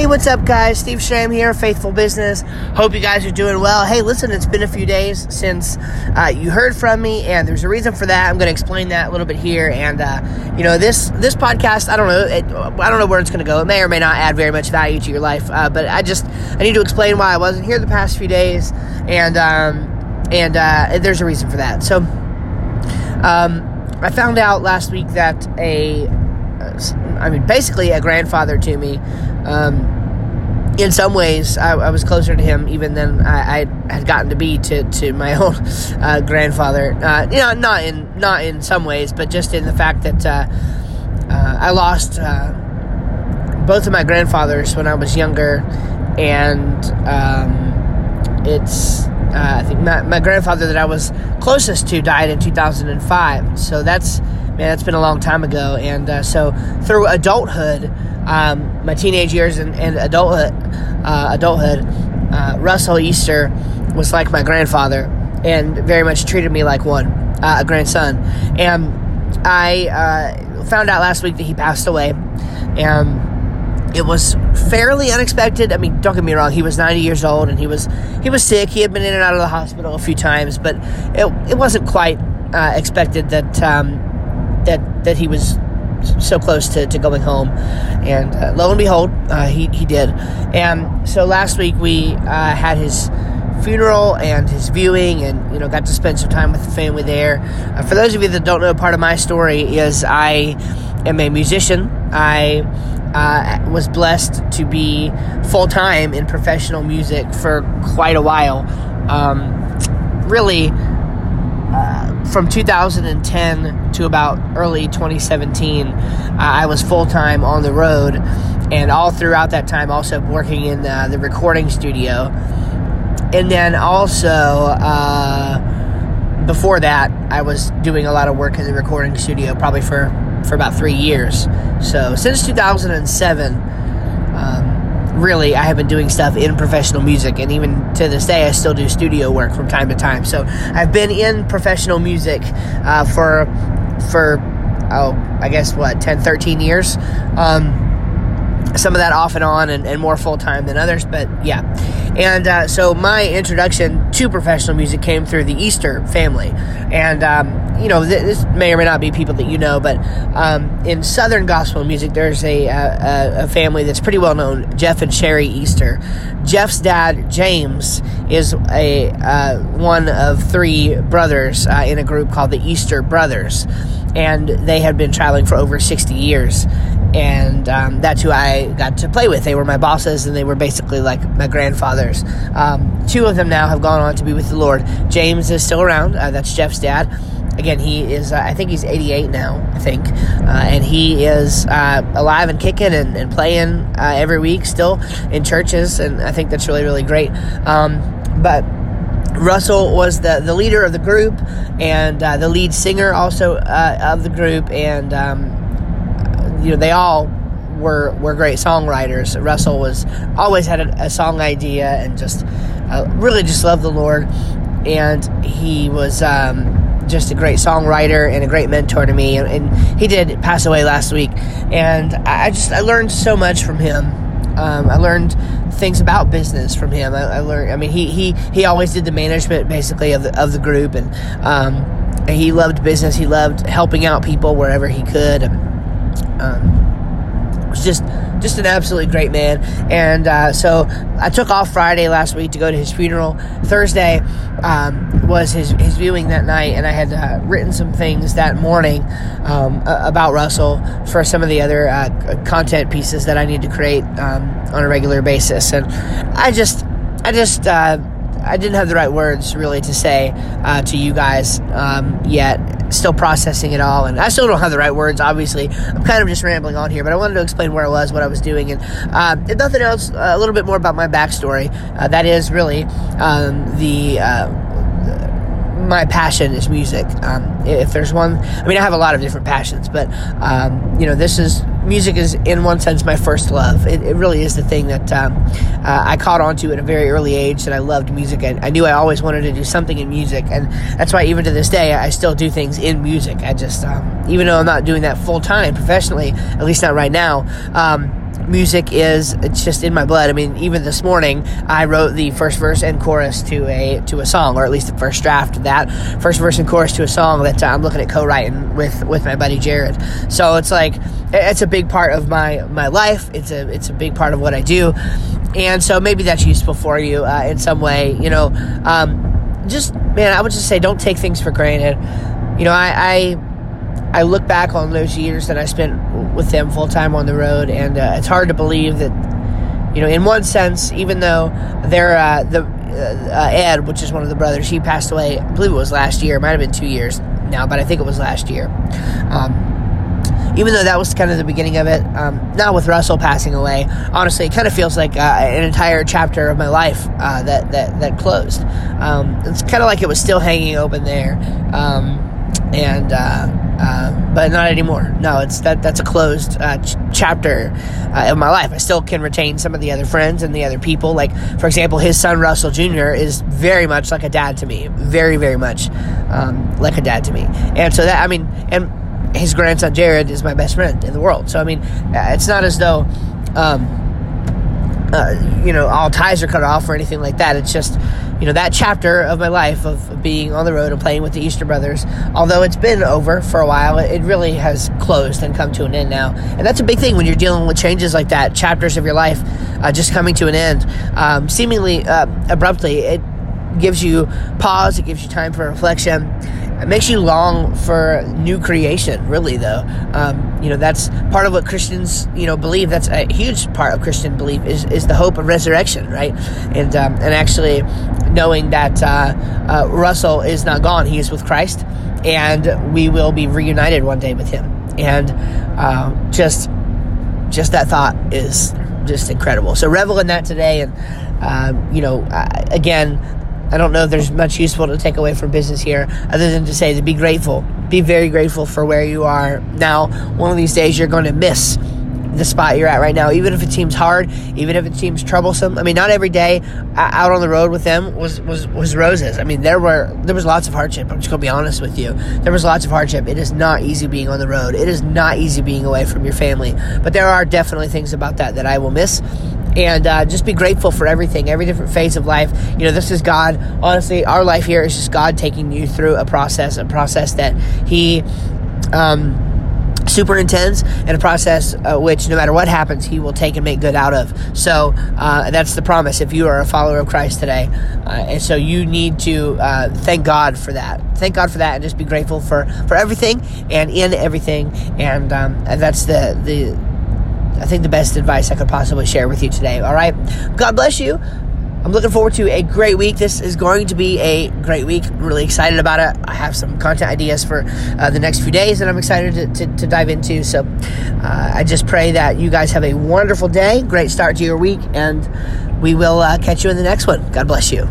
Hey, what's up, guys? Steve Schramm here, Faithful Business. Hope you guys are doing well. Hey, listen, it's been a few days since uh, you heard from me, and there's a reason for that. I'm going to explain that a little bit here. And uh, you know, this this podcast, I don't know, it, I don't know where it's going to go. It may or may not add very much value to your life, uh, but I just I need to explain why I wasn't here the past few days, and um, and uh, there's a reason for that. So, um, I found out last week that a I mean, basically a grandfather to me. Um, in some ways, I, I, was closer to him even than I, I, had gotten to be to, to my own uh, grandfather. Uh, you know, not in not in some ways, but just in the fact that uh, uh I lost uh, both of my grandfathers when I was younger, and um, it's uh, I think my, my grandfather that I was closest to died in 2005. So that's man, that's been a long time ago. And uh, so through adulthood, um, my teenage years and, and adulthood, uh, adulthood, uh, Russell Easter was like my grandfather and very much treated me like one, uh, a grandson. And I uh, found out last week that he passed away. And it was fairly unexpected. I mean, don't get me wrong; he was 90 years old and he was he was sick. He had been in and out of the hospital a few times, but it it wasn't quite uh, expected that um, that that he was so close to, to going home. And uh, lo and behold, uh, he, he did. And so last week we uh, had his funeral and his viewing and you know got to spend some time with the family there uh, for those of you that don't know part of my story is i am a musician i uh, was blessed to be full-time in professional music for quite a while um, really from 2010 to about early 2017, uh, I was full time on the road, and all throughout that time, also working in uh, the recording studio. And then also, uh, before that, I was doing a lot of work in the recording studio, probably for, for about three years. So, since 2007, um, really, I have been doing stuff in professional music, and even to this day, I still do studio work from time to time. So I've been in professional music uh, for for oh, I guess what 10, 13 years. Um, some of that off and on and, and more full time than others, but yeah. And uh, so my introduction to professional music came through the Easter family. And, um, you know, this may or may not be people that you know, but um, in Southern gospel music, there's a, a, a, family that's pretty well known Jeff and Sheri Easter. Jeff's dad, James, is a uh, one of three brothers uh, in a group called the Easter Brothers. And they had been traveling for over 60 years and um, that's who I got to play with. They were my bosses, and they were basically like my grandfathers. Um, two of them now have gone on to be with the Lord. James is still around. Uh, that's Jeff's dad. Again, he is. Uh, I think he's 88 now. I think, uh, and he is uh, alive and kicking and, and playing uh, every week still in churches, and I think that's really really great. Um, but Russell was the, the leader of the group and uh, the lead singer also of the group, and um, you know, they all were were great songwriters. Russell was always had a, a song idea and just uh, really just loved the Lord, and he was um, just a great songwriter and a great mentor to me. And, and, he did pass away last week, and I just I learned so much from him. Um, I learned things about business from him. I, I, learned. I mean, he he he always did the management basically of the of the group, and um, he loved business. He loved helping out people wherever he could. And, um, was just just an absolutely great man. And uh, so I took off Friday last week to go to his funeral. Thursday um, was his, his viewing that night, and I had uh, written some things that morning um, about Russell for some of the other uh, content pieces that I need to create um, on a regular basis. And I just, I just. I didn't have the right words really to say uh, to you guys um, yet still processing it all, and I still don't have the right words. Obviously, I'm kind of just rambling on here, but I wanted to explain where I was, what I was doing, and uh, if nothing else, a little bit more about my backstory. Uh, that is really um, the uh, my passion is music. Um, if there's one, I mean, I have a lot of different passions, but um, you know, this is music is in one sense my first love. It, it really is the thing that um, uh, I caught on to at a very early age. That I loved music, and I knew I always wanted to do something in music, and that's why even to this day I still do things in music. I just, um, even though I'm not doing that full time professionally, at least not right now. Music is it's just in my blood. I mean, even this morning I wrote the first verse and chorus to a to a song, or at least the first draft of that first verse and chorus to a song that uh, I'm looking at co-writing with with my buddy Jared. So it's like it's a big part of my my life. It's a it's a big part of what I do, and so maybe that's useful for you uh, in some way. You know, um, just man, I would just say don't take things for granted. You know, I, I I look back on those years that I spent with them full time on the road, and uh, it's hard to believe that, you know, in one sense, even though they're uh, the uh, Ed, which is one of the brothers, he passed away. I believe it was last year. It might have been two years now, but I think it was last year. Um, even though that was kind of the beginning of it, um, now with Russell passing away, honestly, it kind of feels like uh, an entire chapter of my life uh, that that that closed. Um, it's kind of like it was still hanging open there, um, and uh, uh, but not anymore. No, it's that that's a closed uh, ch- chapter uh, of my life. I still can retain some of the other friends and the other people. Like for example, his son Russell Jr. is very much like a dad to me. Very very much um, like a dad to me. And so that I mean, and his grandson Jared is my best friend in the world. So I mean, uh, it's not as though. Um, uh, you know, all ties are cut off or anything like that. It's just, you know, that chapter of my life of being on the road and playing with the Easter Brothers, although it's been over for a while, it really has closed and come to an end now. And that's a big thing when you're dealing with changes like that, chapters of your life uh, just coming to an end, um, seemingly uh, abruptly. It gives you pause, it gives you time for reflection it makes you long for new creation really though um, you know that's part of what christians you know believe that's a huge part of christian belief is, is the hope of resurrection right and um, and actually knowing that uh, uh, russell is not gone he is with christ and we will be reunited one day with him and uh, just just that thought is just incredible so revel in that today and uh, you know again I don't know if there's much useful to take away from business here other than to say to be grateful. Be very grateful for where you are now. One of these days you're going to miss the spot you're at right now, even if it seems hard, even if it seems troublesome. I mean, not every day out on the road with them was, was, was roses. I mean, there were there was lots of hardship. I'm just gonna be honest with you. There was lots of hardship. It is not easy being on the road. It is not easy being away from your family. But there are definitely things about that that I will miss and uh, just be grateful for everything, every different phase of life. You know, this is God. Honestly, our life here is just God taking you through a process, a process that He um, superintends, and a process uh, which, no matter what happens, He will take and make good out of. So uh, that's the promise. If you are a follower of Christ today, uh, and so you need to uh, thank God for that. Thank God for that, and just be grateful for for everything and in everything. And, um, and that's the the I think the best advice I could possibly share with you today. All right. God bless you. I'm looking forward to a great week. This is going to be a great week. Really excited about it. I have some content ideas for uh, the next few days that I'm excited to, to, to dive into. So uh, I just pray that you guys have a wonderful day, great start to your week, and we will uh, catch you in the next one. God bless you.